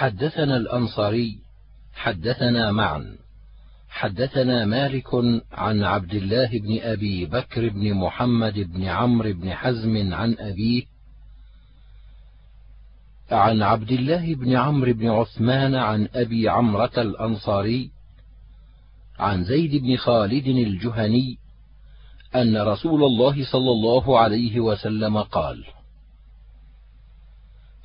حدثنا الأنصاري حدثنا معا حدثنا مالك عن عبد الله بن أبي بكر بن محمد بن عمرو بن حزم عن أبيه عن عبد الله بن عمرو بن عثمان عن أبي عمرة الأنصاري عن زيد بن خالد الجهني أن رسول الله صلى الله عليه وسلم قال: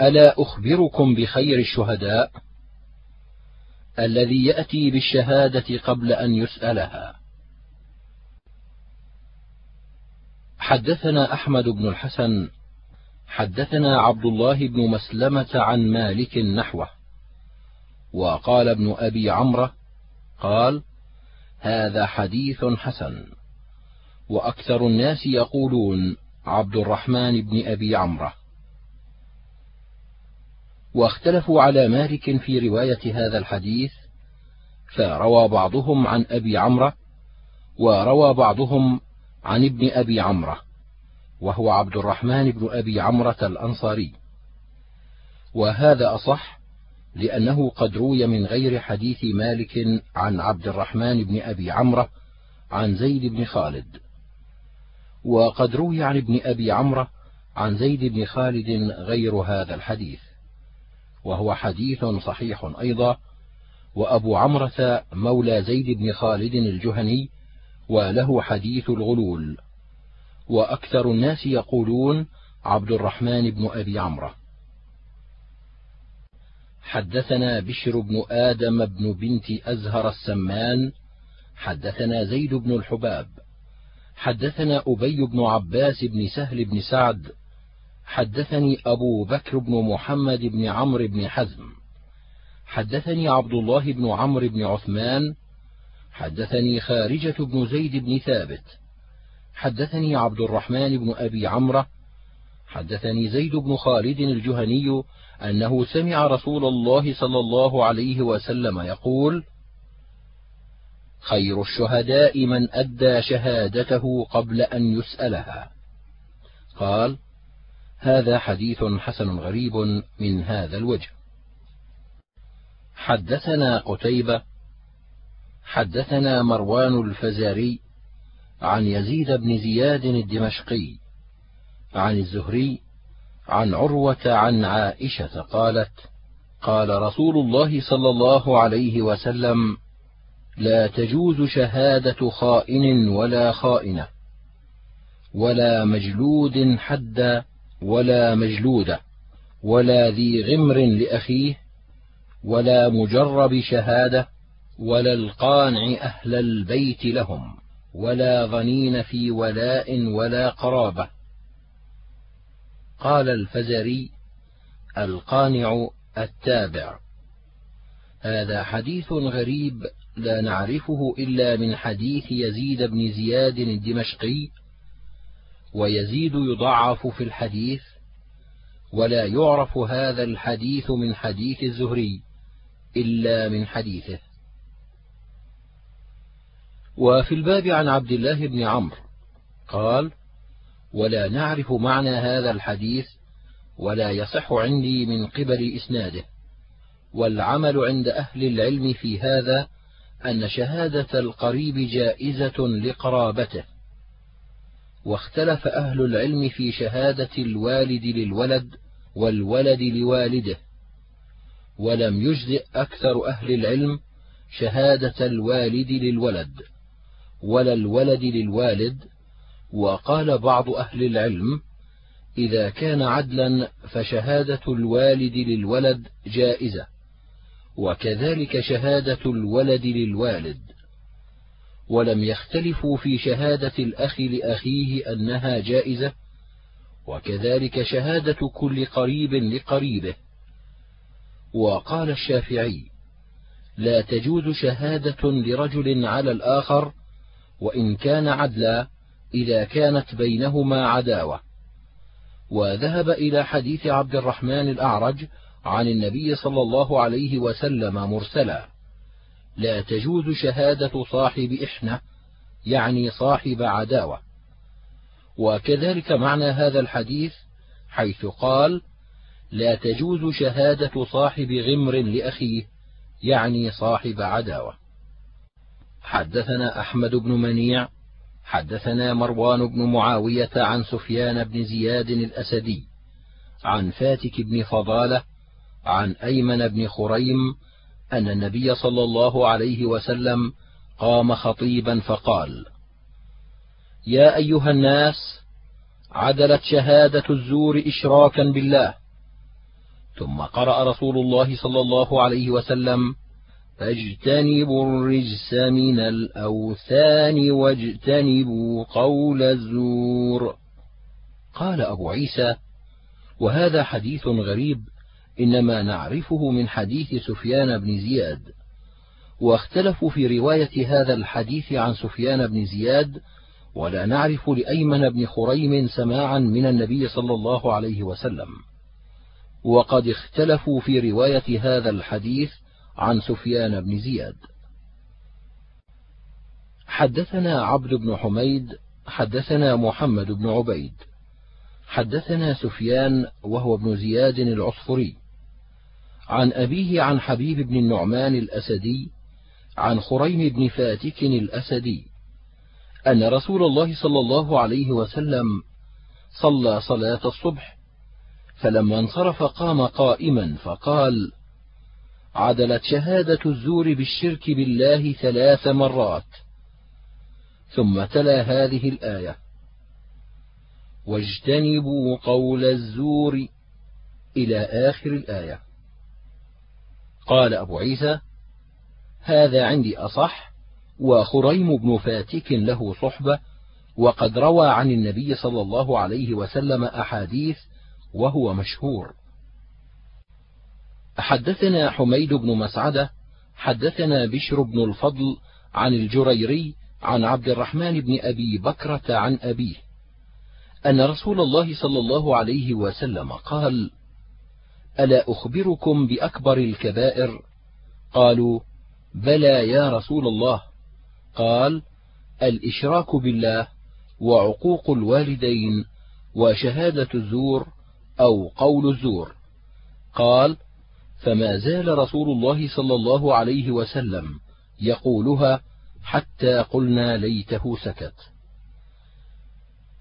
ألا أخبركم بخير الشهداء؟ الذي يأتي بالشهادة قبل أن يسألها. حدثنا أحمد بن الحسن حدثنا عبد الله بن مسلمة عن مالك نحوه، وقال ابن أبي عمرة قال: هذا حديث حسن، وأكثر الناس يقولون عبد الرحمن بن أبي عمرة. واختلفوا على مالك في رواية هذا الحديث فروى بعضهم عن أبي عمرة وروى بعضهم عن ابن أبي عمرة وهو عبد الرحمن بن أبي عمرة الأنصاري. وهذا أصح لأنه قد روي من غير حديث مالك عن عبد الرحمن بن أبي عمرة عن زيد بن خالد. وقد روي عن ابن أبي عمرة عن زيد بن خالد غير هذا الحديث. وهو حديث صحيح أيضا. وأبو عمرة مولى زيد بن خالد الجهني وله حديث الغلول. وأكثر الناس يقولون عبد الرحمن بن أبي عمرة. حدثنا بشر بن آدم بن بنت أزهر السمان. حدثنا زيد بن الحباب. حدثنا أبي بن عباس بن سهل بن سعد. حدثني أبو بكر بن محمد بن عمرو بن حزم. حدثني عبد الله بن عمرو بن عثمان. حدثني خارجة بن زيد بن ثابت. حدثني عبد الرحمن بن أبي عمرة. حدثني زيد بن خالد الجهني أنه سمع رسول الله صلى الله عليه وسلم يقول: خير الشهداء من أدى شهادته قبل أن يسألها. قال: هذا حديث حسن غريب من هذا الوجه. حدثنا قتيبة حدثنا مروان الفزاري عن يزيد بن زياد الدمشقي عن الزهري عن عروة عن عائشة قالت قال رسول الله صلى الله عليه وسلم لا تجوز شهادة خائن ولا خائنة ولا مجلود حدا ولا مجلودة ولا ذي غمر لأخيه ولا مجرب شهادة ولا القانع أهل البيت لهم ولا ظنين في ولاء ولا قرابة. قال الفزري القانع التابع. هذا حديث غريب لا نعرفه إلا من حديث يزيد بن زياد الدمشقي ويزيد يضعف في الحديث ولا يعرف هذا الحديث من حديث الزهري إلا من حديثه. وفي الباب عن عبد الله بن عمرو قال ولا نعرف معنى هذا الحديث ولا يصح عندي من قبل إسناده. والعمل عند أهل العلم في هذا أن شهادة القريب جائزة لقرابته. واختلف أهل العلم في شهادة الوالد للولد والولد لوالده ولم يجزئ أكثر أهل العلم شهادة الوالد للولد ولا الولد للوالد. وقال بعض أهل العلم إذا كان عدلا فشهادة الوالد للولد جائزة وكذلك شهادة الولد للوالد. ولم يختلفوا في شهادة الأخ لأخيه أنها جائزة وكذلك شهادة كل قريب لقريبه. وقال الشافعي لا تجوز شهادة لرجل على الآخر وإن كان عدلا إذا كانت بينهما عداوة. وذهب إلى حديث عبد الرحمن الأعرج عن النبي صلى الله عليه وسلم مرسلا لا تجوز شهادة صاحب إحنة يعني صاحب عداوة. وكذلك معنى هذا الحديث حيث قال لا تجوز شهادة صاحب غمر لأخيه يعني صاحب عداوة. حدثنا أحمد بن منيع حدثنا مروان بن معاوية عن سفيان بن زياد الأسدي عن فاتك بن فضالة عن أيمن بن خريم أن النبي صلى الله عليه وسلم قام خطيبا فقال: يا أيها الناس عدلت شهادة الزور إشراكا بالله. ثم قرأ رسول الله صلى الله عليه وسلم فاجتنبوا الرجس من الأوثان واجتنبوا قول الزور. قال أبو عيسى وهذا حديث غريب إنما نعرفه من حديث سفيان بن زياد. واختلفوا في رواية هذا الحديث عن سفيان بن زياد ولا نعرف لأيمن بن خريم سماعا من النبي صلى الله عليه وسلم. وقد اختلفوا في رواية هذا الحديث عن سفيان بن زياد. حدثنا عبد بن حميد حدثنا محمد بن عبيد. حدثنا سفيان وهو ابن زياد العصفري. عن أبيه عن حبيب بن النعمان الأسدي عن خريم بن فاتك الأسدي أن رسول الله صلى الله عليه وسلم صلى صلاة الصبح فلما انصرف قام قائما فقال عدلت شهادة الزور بالشرك بالله ثلاث مرات ثم تلا هذه الآية واجتنبوا قول الزور إلى آخر الآية قال أبو عيسى هذا عندي أصح وخريم بن فاتك له صحبة وقد روى عن النبي صلى الله عليه وسلم أحاديث وهو مشهور. حدثنا حميد بن مسعدة حدثنا بشر بن الفضل عن الجريري عن عبد الرحمن بن أبي بكرة عن أبيه أن رسول الله صلى الله عليه وسلم قال ألا أخبركم بأكبر الكبائر؟ قالوا بلى يا رسول الله. قال الإشراك بالله وعقوق الوالدين وشهادة الزور أو قول الزور. قال فما زال رسول الله صلى الله عليه وسلم يقولها حتى قلنا ليته سكت.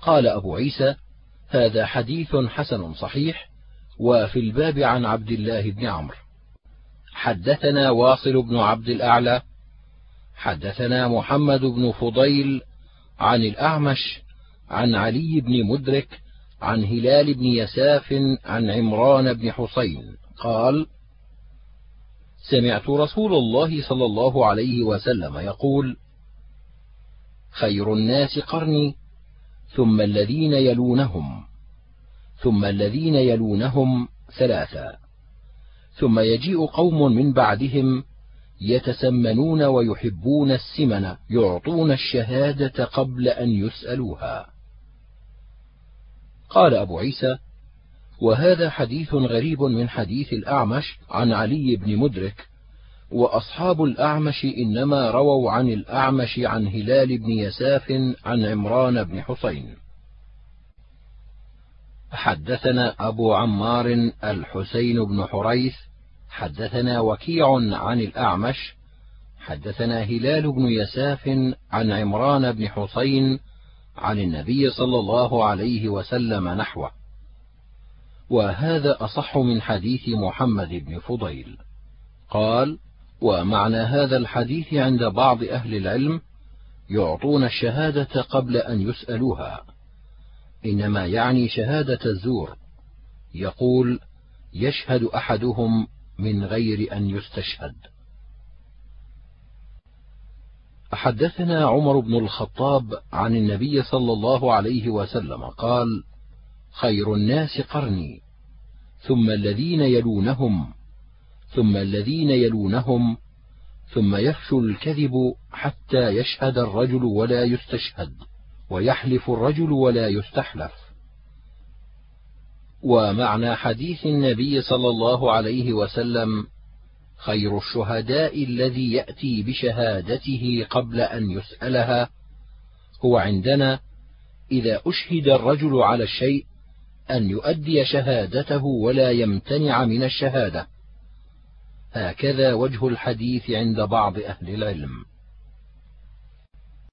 قال أبو عيسى هذا حديث حسن صحيح وفي الباب عن عبد الله بن عمرو. حدثنا واصل بن عبد الأعلى حدثنا محمد بن فضيل عن الأعمش عن علي بن مدرك عن هلال بن يساف عن عمران بن حسين. قال سمعت رسول الله صلى الله عليه وسلم يقول خير الناس قرني ثم الذين يلونهم. ثم الذين يلونهم ثلاثا. ثم يجيء قوم من بعدهم يتسمنون ويحبون السمن يعطون الشهادة قبل أن يسألوها. قال أبو عيسى وهذا حديث غريب من حديث الأعمش عن علي بن مدرك وأصحاب الأعمش إنما رووا عن الأعمش عن هلال بن يساف عن عمران بن حسين. حدثنا أبو عمار الحسين بن حريث حدثنا وكيع عن الأعمش حدثنا هلال بن يساف عن عمران بن حسين عن النبي صلى الله عليه وسلم نحوه. وهذا أصح من حديث محمد بن فضيل. قال ومعنى هذا الحديث عند بعض أهل العلم يعطون الشهادة قبل أن يسألوها. إنما يعني شهادة الزور. يقول يشهد أحدهم من غير أن يستشهد. حدثنا عمر بن الخطاب عن النبي صلى الله عليه وسلم قال خير الناس قرني ثم الذين يلونهم ثم الذين يلونهم ثم يفشو الكذب حتى يشهد الرجل ولا يستشهد. ويحلف الرجل ولا يستحلف. ومعنى حديث النبي صلى الله عليه وسلم خير الشهداء الذي يأتي بشهادته قبل أن يسألها هو عندنا إذا أشهد الرجل على الشيء أن يؤدي شهادته ولا يمتنع من الشهادة. هكذا وجه الحديث عند بعض أهل العلم.